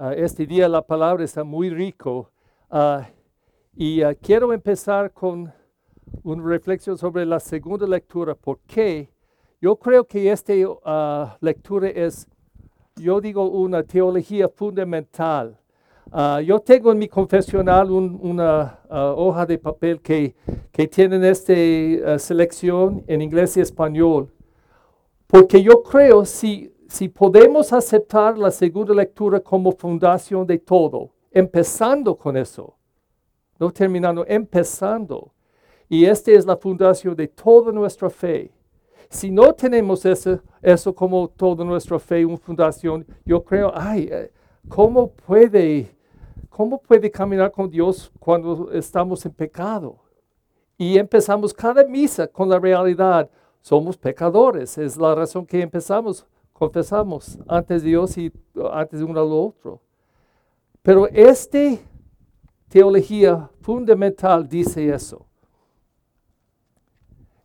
Ah, este día la palabra está muy rico. Ah, y ah, quiero empezar con una reflexión sobre la segunda lectura, porque yo creo que esta lectura es, yo digo, una teología fundamental. yo tengo en mi confesional una hoja de papel que, que tiene esta selección en inglés y español, porque yo creo si si podemos aceptar la segunda lectura como fundación de todo, empezando con eso, no terminando, empezando. Y esta es la fundación de toda nuestra fe. Si no tenemos eso, eso como toda nuestra fe, una fundación, yo creo, ay, eh, ¿cómo puede, cómo puede caminar con Dios cuando estamos en pecado? Y empezamos cada misa con la realidad, somos pecadores, es la razón que empezamos confesamos antes Dios y antes de uno al otro. Pero esta teología fundamental dice eso.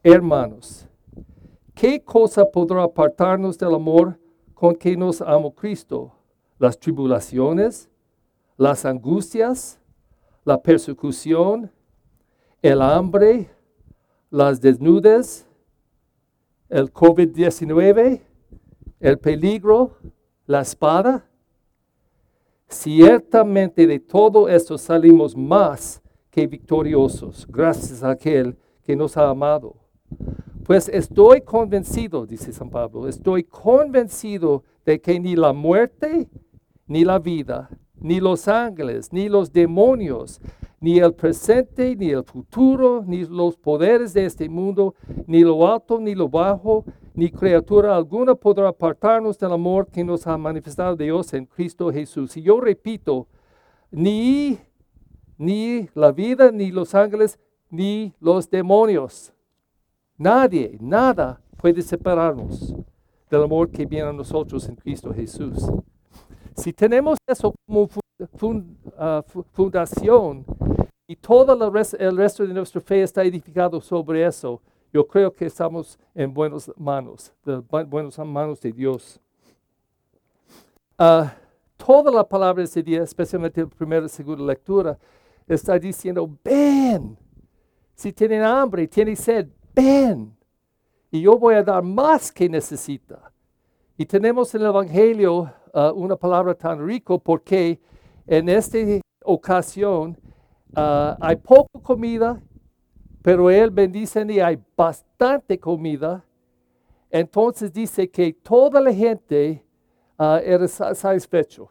Hermanos, ¿qué cosa podrá apartarnos del amor con que nos amó Cristo? ¿Las tribulaciones? ¿Las angustias? ¿La persecución? ¿El hambre? ¿Las desnudes? ¿El COVID-19? El peligro, la espada. Ciertamente de todo esto salimos más que victoriosos, gracias a aquel que nos ha amado. Pues estoy convencido, dice San Pablo, estoy convencido de que ni la muerte, ni la vida, ni los ángeles, ni los demonios, ni el presente, ni el futuro, ni los poderes de este mundo, ni lo alto, ni lo bajo, ni criatura alguna podrá apartarnos del amor que nos ha manifestado Dios en Cristo Jesús. Y yo repito, ni, ni la vida, ni los ángeles, ni los demonios. Nadie, nada puede separarnos del amor que viene a nosotros en Cristo Jesús. Si tenemos eso como ah, fundación y todo el resto de nuestra fe está edificado sobre eso, yo creo que estamos en buenas manos, de buenas manos de Dios. Ah, toda la palabra de ese día, especialmente la primera y segunda lectura, está diciendo, ven. Si tienen hambre tienen sed, ven. Y yo voy a dar más que necesita. Y tenemos en el Evangelio ah, una palabra tan rico porque en esta ocasión ah, hay poca comida pero Él bendice y hay bastante comida. Entonces dice que toda la gente uh, era satisfecho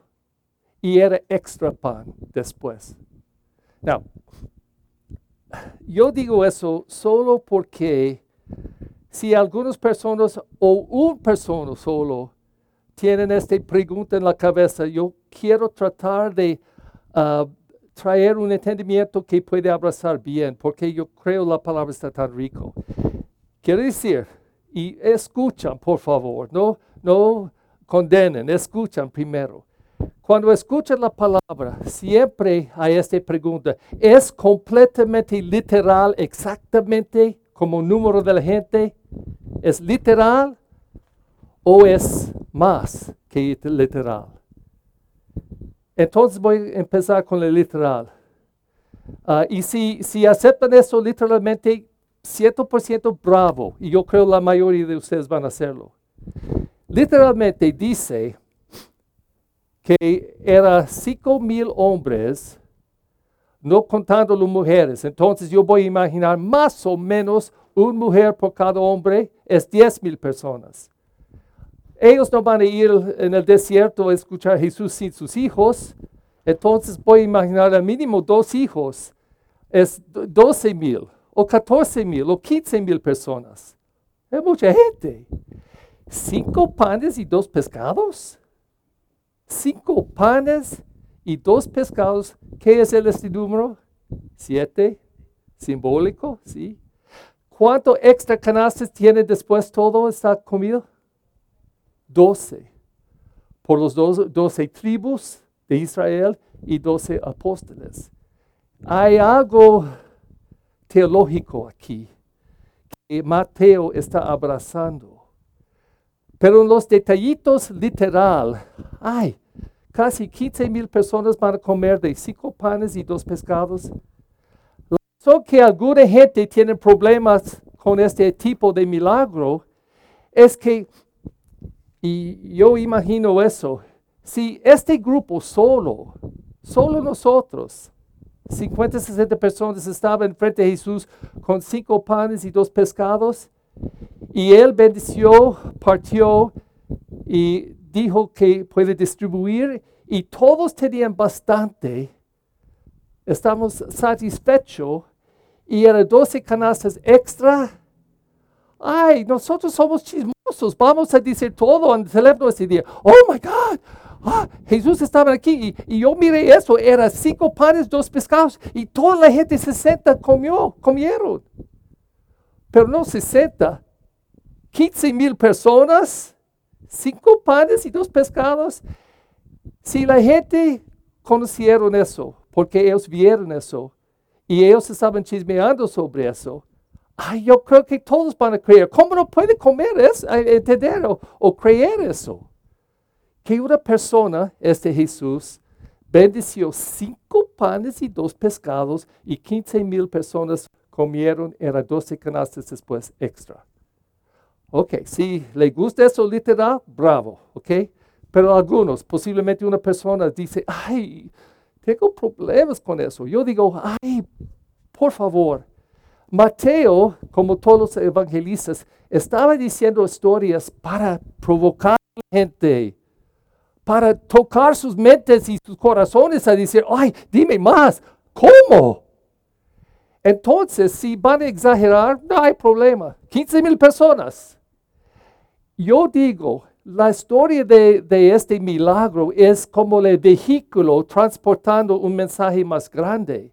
y era extra pan después. Now, yo digo eso solo porque si algunas personas o una persona solo tienen esta pregunta en la cabeza, yo quiero tratar de uh, traer un entendimiento que puede abrazar bien, porque yo creo la palabra está tan rico. Quiere decir, y escuchan, por favor, no, no condenen, escuchan primero. Cuando escuchan la palabra, siempre hay esta pregunta, ¿es completamente literal exactamente como número de la gente? ¿Es literal o es más que literal? Entonces voy a empezar con el literal. Ah, y si, si aceptan eso literalmente, 100% bravo, y yo creo la mayoría de ustedes van a hacerlo. Literalmente dice que era cinco mil hombres, no contando las mujeres. Entonces yo voy a imaginar más o menos una mujer por cada hombre es 10 mil personas. Ellos no van a ir en el desierto a escuchar a Jesús sin sus hijos. Entonces voy a imaginar al mínimo dos hijos. Es 12 mil, o 14 mil, o 15 mil personas. Es mucha gente. Cinco panes y dos pescados. Cinco panes y dos pescados. ¿Qué es el este número? Siete. Simbólico, ¿sí? ¿Cuánto extra canastas tiene después todo esta comida? Doce, por los doce tribus de Israel y doce apóstoles. Hay algo teológico aquí que Mateo está abrazando. Pero en los detallitos literal, ay, casi 15 mil personas van a comer de cinco panes y dos pescados. Razón que alguna gente tiene problemas con este tipo de milagro es que, y yo imagino eso, si este grupo solo, solo nosotros, 50, 60 personas estaban frente a Jesús con cinco panes y dos pescados, y él bendició, partió y dijo que puede distribuir, y todos tenían bastante. Estamos satisfechos y eran 12 canastas extra. Ay, nosotros somos chismosos, vamos a decir todo en el teléfono ese día. Oh my God, ah, Jesús estaba aquí y, yo miré eso, era cinco panes, dos pescados y toda la gente 60 comió, comieron. Pero no 60, 15 mil personas, cinco panes y dos pescados. Si la gente conocieron eso, porque ellos vieron eso, y ellos estaban chismeando sobre eso, ay, yo creo que todos van a creer. ¿Cómo no puede comer eso, entender o, o creer eso? que una persona, este Jesús, bendició cinco panes y dos pescados y 15 mil personas comieron, era 12 canastas después extra. Ok, si le gusta eso literal, bravo, ok. Pero algunos, posiblemente una persona dice, ay, tengo problemas con eso. Yo digo, ay, por favor. Mateo, como todos los evangelistas, estaba diciendo historias para provocar a la gente para tocar sus mentes y sus corazones a decir, ay, dime más, ¿cómo? Entonces, si van a exagerar, no hay problema. 15 mil personas. Yo digo, la historia de, de, este milagro es como el vehículo transportando un mensaje más grande.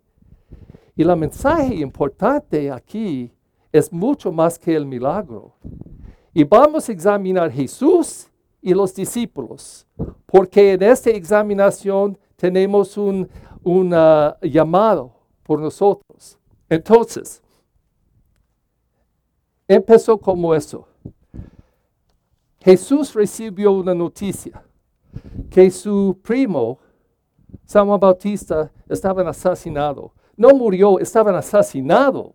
Y el mensaje importante aquí es mucho más que el milagro. Y vamos a examinar Jesús y los discípulos, porque en esta examinación tenemos un, llamado por nosotros. Entonces, empezó como eso. Jesús recibió una noticia que su primo, San Bautista, estaba asesinado. No murió, estaba asesinado.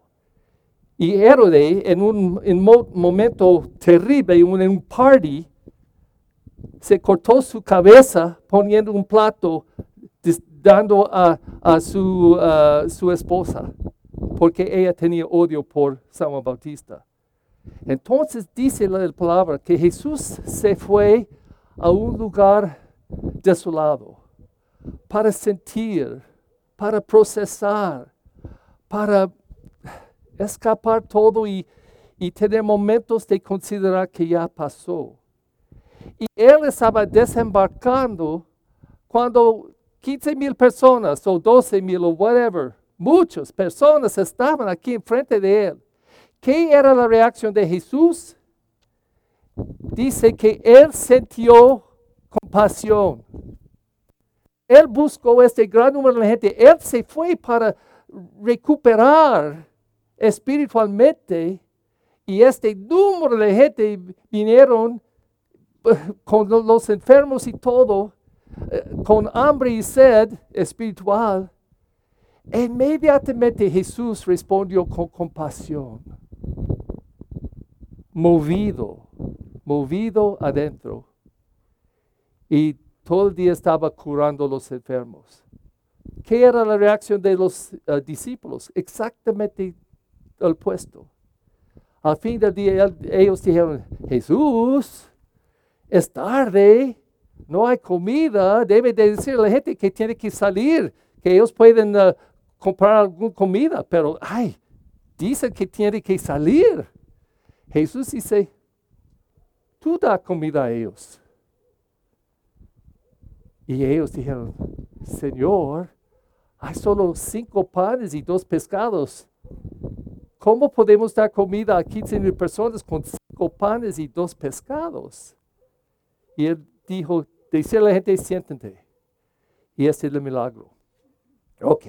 Y Herode, en un momento terrible, en un party, se cortó su cabeza poniendo un plato dando a, su, su, esposa, porque ella tenía odio por San Juan Bautista. Entonces dice la palabra que Jesús se fue a un lugar desolado para sentir, para procesar, para escapar todo y, y tener momentos de considerar que ya pasó. Y él estaba desembarcando cuando 15 mil personas o 12 mil o whatever, muchas personas estaban aquí enfrente de él. ¿Qué era la reacción de Jesús? Dice que él sintió compasión. Él buscó este gran número de gente. Él se fue para recuperar espiritualmente y este número de gente vinieron con los enfermos y todo, eh, con hambre y sed espiritual, inmediatamente Jesús respondió con compasión, movido, movido adentro. Y todo el día estaba curando a los enfermos. ¿Qué era la reacción de los eh, discípulos? Exactamente el opuesto. Al fin del día ellos dijeron, Jesús, es tarde, no hay comida, debe de decir a la gente que tiene que salir, que ellos pueden uh, comprar alguna comida, pero ay, dice que tiene que salir. Jesús dice, tú da comida a ellos. Y ellos dijeron, Señor, hay solo cinco panes y dos pescados. ¿Cómo podemos dar comida a 15 mil personas con cinco panes y dos pescados? Y él dijo, decía a la gente, siéntate. Y ese es el milagro. Ok.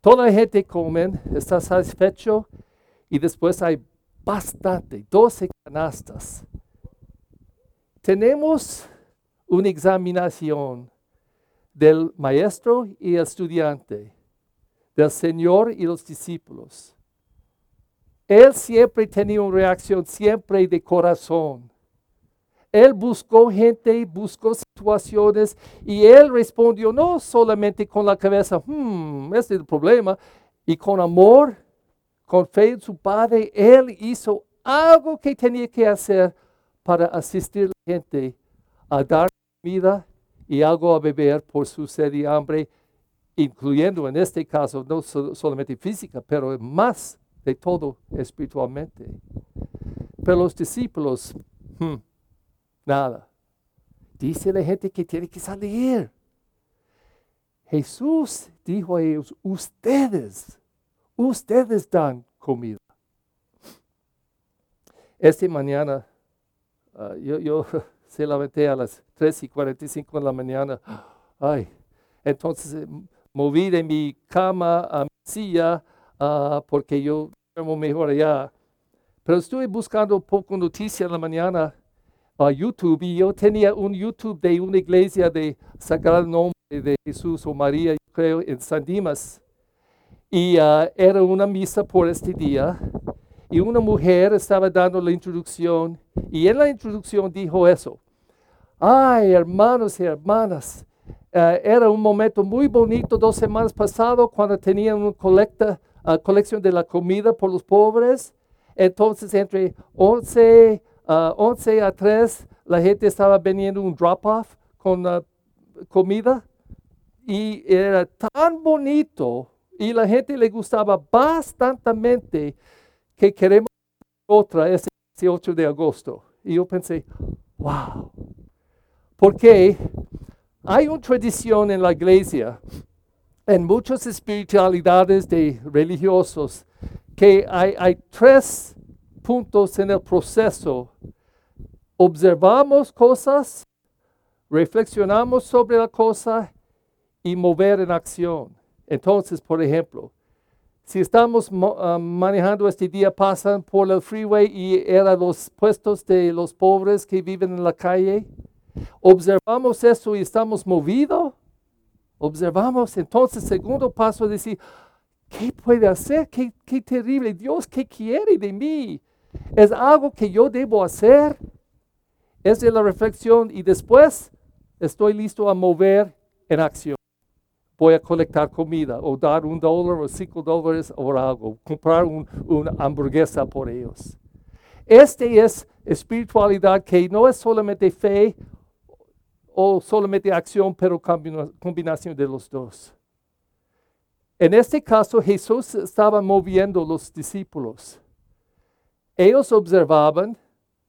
Toda la gente come, está satisfecho y después hay bastante, 12 canastas. Tenemos una examinación del maestro y el estudiante, del Señor y los discípulos. Él siempre tenía una reacción, siempre de corazón. Él buscó gente, buscó situaciones y él respondió no solamente con la cabeza, hmm, este es el problema, y con amor, con fe en su Padre, él hizo algo que tenía que hacer para asistir a la gente a dar comida y algo a beber por su sed y hambre, incluyendo en este caso no solamente física, pero más de todo espiritualmente. Pero los discípulos, hmm, nada. Dice la gente que tiene que salir. Jesús dijo a ellos, ustedes, ustedes dan comida. Esta mañana, ah, yo, yo se levanté a las 3 y 45 de la mañana. Ay, entonces eh, moví de mi cama a mi silla uh, porque yo duermo mejor allá. Pero estuve buscando poco noticia en la mañana a YouTube y yo tenía un YouTube de una iglesia de Sagrado Nombre de Jesús o María, creo, en San Dimas. Y uh, era una misa por este día y una mujer estaba dando la introducción y en la introducción dijo eso. Ay, hermanos y hermanas, uh, era un momento muy bonito dos semanas pasado cuando tenían una colecta, uh, colección de la comida por los pobres. Entonces, entre 11 uh, 11 a 3 la gente estaba vendiendo un drop-off con uh, comida y era tan bonito y la gente le gustaba bastante que queremos otra ese 18 de agosto. Y yo pensé, wow, porque hay una tradición en la iglesia, en muchas espiritualidades de religiosos, que hay, hay tres puntos en el proceso. Observamos cosas, reflexionamos sobre la cosa y mover en acción. Entonces, por ejemplo, si estamos ah, manejando este día, pasan por el freeway y eran los puestos de los pobres que viven en la calle, observamos eso y estamos movidos. Observamos, entonces, segundo paso es decir, ¿qué puede hacer? ¿Qué, qué terrible? Dios, ¿qué quiere de mí? Es algo que yo debo hacer. Es de la reflexión y después estoy listo a mover en acción. Voy a colectar comida o dar un dólar o cinco dólares o algo, comprar una hamburguesa por ellos. Este es espiritualidad que no es solamente fe o solamente acción, pero combinación de los dos. En este caso, Jesús estaba moviendo los discípulos. Ellos observaban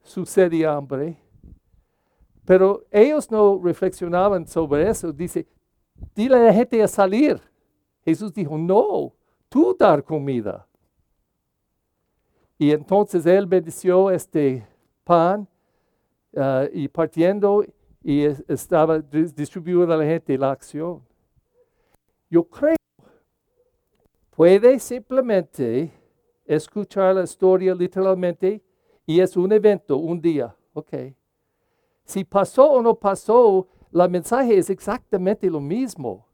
su sed y hambre, pero ellos no reflexionaban sobre eso. Dice, dile a la gente a salir. Jesús dijo, no, tú dar comida. Y entonces él bendició este pan uh, y partiendo y estaba distribuyendo a la gente la acción. Yo creo, puede simplemente escuchar la historia literalmente y es un evento, un día. Ok. Si pasó o no pasó, la mensaje es exactamente lo mismo.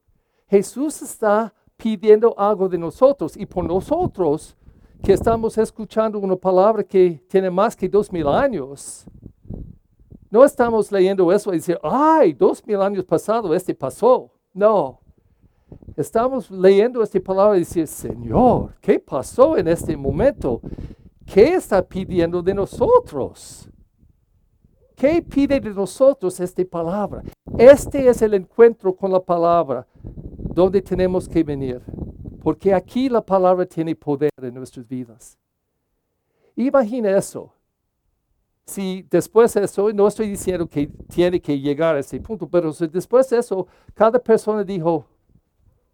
Jesús está pidiendo algo de nosotros y por nosotros que estamos escuchando una palabra que tiene más que dos mil años. No estamos leyendo eso y decir, ay, dos mil años pasado, este pasó. No, Estamos leyendo esta palabra y decir, Señor, ¿qué pasó en este momento? ¿Qué está pidiendo de nosotros? ¿Qué pide de nosotros esta palabra? Este es el encuentro con la palabra donde tenemos que venir, porque aquí la palabra tiene poder en nuestras vidas. Imagina eso. Si después de eso, no estoy diciendo que tiene que llegar a ese punto, pero si después de eso, cada persona dijo,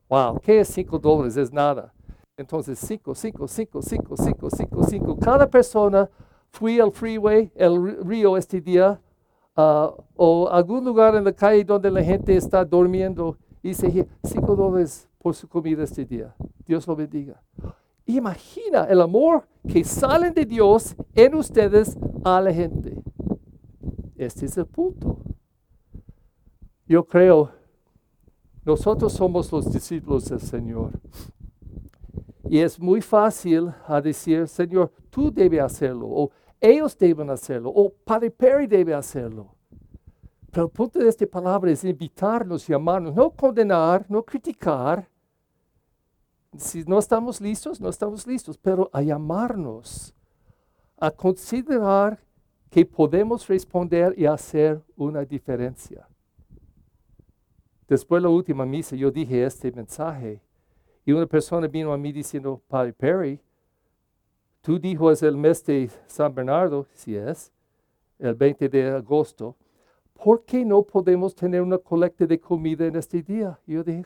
Wow, ¿qué es 5 dólares? Es nada. Entonces, 5, 5, 5, 5, 5, 5, 5. Cada persona fui al freeway, el río este día, uh, o algún lugar en la calle donde la gente está durmiendo y dice, 5 dólares por su comida este día. Dios lo bendiga. Imagina el amor que sale de Dios en ustedes a la gente. Este es el punto. Yo creo nosotros somos los discípulos del Señor. Y es muy fácil decir, Señor, tú debes hacerlo, o ellos deben hacerlo, o Padre Perry debe hacerlo. Pero el punto de esta palabra es invitarnos, llamarnos, no condenar, no criticar. Si no estamos listos, no estamos listos, pero a llamarnos, a considerar que podemos responder y hacer una diferencia. Después de la última misa yo dije este mensaje y una persona vino a mí diciendo, Padre Perry, tú dijo es el mes de San Bernardo, si es, el 20 de agosto, ¿por qué no podemos tener una colecta de comida en este día? Y yo dije,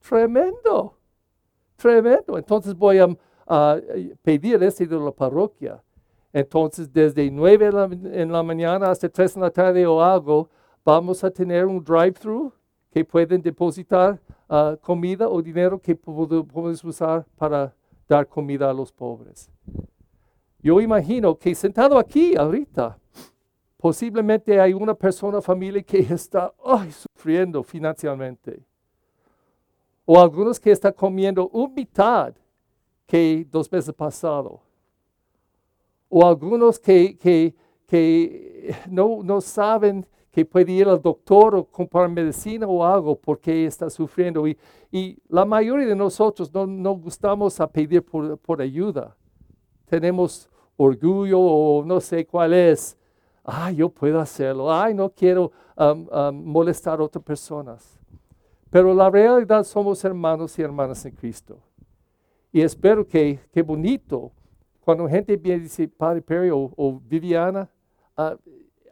tremendo, tremendo. Entonces voy a, pedir este de la parroquia. Entonces, desde 9 en la, mañana hasta 3 en la tarde o algo, vamos a tener un drive-thru que pueden depositar uh, comida o dinero que podemos usar para dar comida a los pobres. Yo imagino que sentado aquí ahorita, posiblemente hay una persona, familia que está sufriendo financieramente. O algunos que están comiendo un mitad que dos meses pasado. O algunos que, que, que no, no saben que puede ir al doctor o comprar medicina o algo porque está sufriendo. Y, y la mayoría de nosotros no, no gustamos a pedir por, por, ayuda. Tenemos orgullo o no sé cuál es. Ay, yo puedo hacerlo. Ay, no quiero um, um, molestar a otras personas. Pero la realidad somos hermanos y hermanas en Cristo. Y espero que, qué bonito, cuando gente viene y dice, Padre Perry o, Viviana, uh,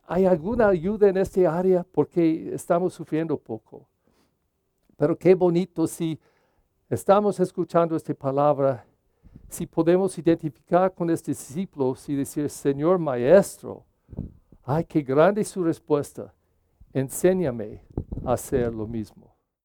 ¿Hay alguna ayuda en este área? Porque estamos sufriendo poco. Pero qué bonito si estamos escuchando esta palabra, si podemos identificar con este discípulo y decir, Señor Maestro, ay, qué grande su respuesta, enséñame a hacer lo mismo.